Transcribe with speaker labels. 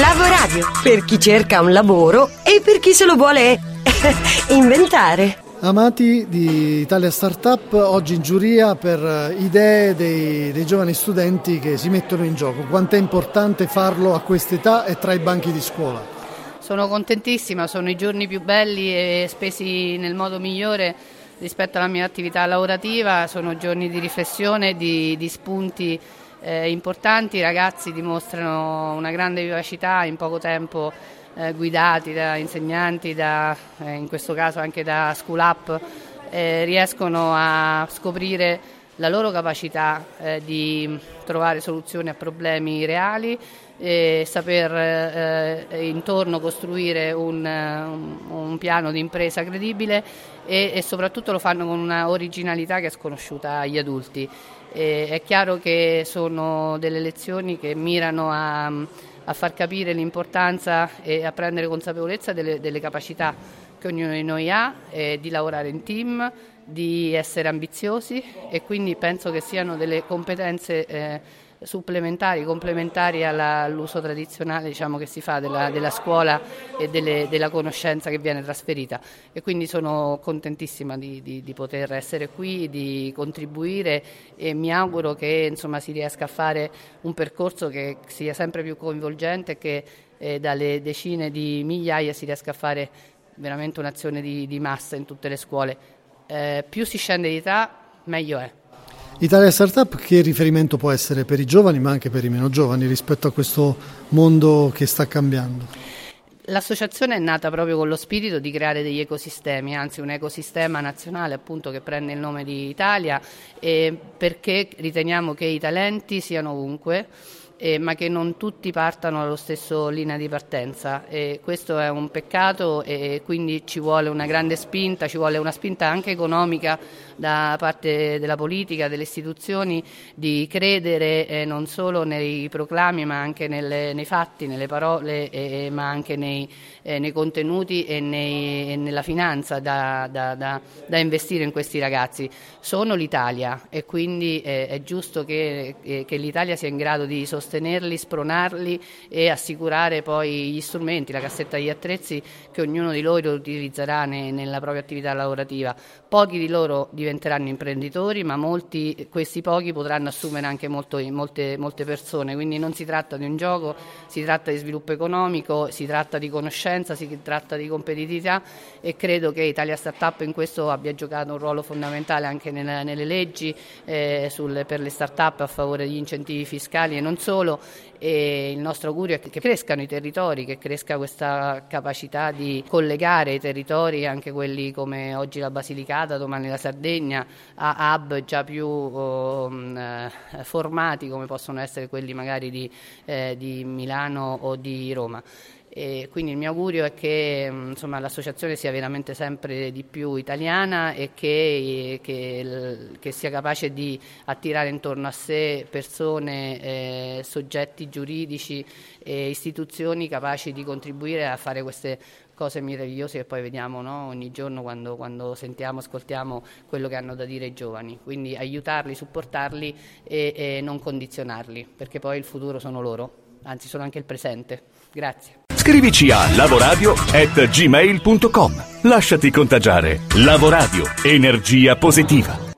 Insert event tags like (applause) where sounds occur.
Speaker 1: Lavoradio, per chi cerca un lavoro e per chi se lo vuole (laughs) inventare.
Speaker 2: Amati di Italia Startup, oggi in giuria per idee dei, dei, giovani studenti che si mettono in gioco. Quanto è importante farlo a quest'età e tra i banchi di scuola?
Speaker 3: Sono contentissima, sono i giorni più belli e spesi nel modo migliore rispetto alla mia attività lavorativa, sono giorni di riflessione, di, di spunti eh, importanti, i ragazzi dimostrano una grande vivacità in poco tempo eh, guidati da insegnanti, da, eh, in questo caso anche da School Up, eh, riescono a scoprire la loro capacità eh, di trovare soluzioni a problemi reali e saper eh, intorno costruire un, un, un, piano di impresa credibile e, e, soprattutto lo fanno con una originalità che è sconosciuta agli adulti. E è chiaro che sono delle lezioni che mirano a, a far capire l'importanza e a prendere consapevolezza delle, delle capacità che ognuno di noi ha, eh, di lavorare in team, di essere ambiziosi e quindi penso che siano delle competenze eh, supplementari, complementari alla, all'uso tradizionale diciamo, che si fa della, della scuola e delle, della conoscenza che viene trasferita e quindi sono contentissima di, di, di, poter essere qui, di contribuire e mi auguro che insomma, si riesca a fare un percorso che sia sempre più coinvolgente e che eh, dalle decine di migliaia si riesca a fare veramente un'azione di, di massa in tutte le scuole. Eh, più si scende di età, meglio è.
Speaker 2: Italia Startup che riferimento può essere per i giovani ma anche per i meno giovani rispetto a questo mondo che sta cambiando?
Speaker 3: L'associazione è nata proprio con lo spirito di creare degli ecosistemi, anzi un ecosistema nazionale appunto che prende il nome di Italia perché riteniamo che i talenti siano ovunque eh, ma che non tutti partano allo stesso linea di partenza. E questo è un peccato e quindi ci vuole una grande spinta, ci vuole una spinta anche economica da parte della politica, delle istituzioni, di credere eh, non solo nei proclami ma anche nelle, nei fatti, nelle parole, eh, ma anche nei, eh, nei contenuti e, nei, e, nella finanza da, da, da, da, investire in questi ragazzi. Sono l'Italia e quindi eh, è giusto che, eh, che l'Italia sia in grado di sostenere sostenerli, spronarli e assicurare poi gli strumenti, la cassetta degli attrezzi che ognuno di loro utilizzerà ne, nella propria attività lavorativa. Pochi di loro diventeranno imprenditori, ma molti, questi pochi potranno assumere anche molto, molte, molte persone, quindi non si tratta di un gioco, si tratta di sviluppo economico, si tratta di conoscenza, si tratta di competitività e credo che Italia Startup in questo abbia giocato un ruolo fondamentale anche nelle, nelle leggi eh, sul, per le start-up a favore degli incentivi fiscali e non solo solo e il nostro augurio è che crescano i territori, che cresca questa capacità di collegare i territori, anche quelli come oggi la Basilicata, domani la Sardegna, a hub già più eh, formati come possono essere quelli magari di, eh, di Milano o di Roma. E quindi il mio augurio è che insomma, l'associazione sia veramente sempre di più italiana e che, che, che sia capace di attirare intorno a sé persone, eh, soggetti giuridici e istituzioni capaci di contribuire a fare queste cose meravigliose che poi vediamo no? ogni giorno quando, quando, sentiamo, ascoltiamo quello che hanno da dire i giovani. Quindi aiutarli, supportarli e, e non condizionarli, perché poi il futuro sono loro, anzi sono anche il presente. Grazie.
Speaker 4: Scrivici a lavoradio@gmail.com. Lasciati contagiare. Lavoradio, energia positiva.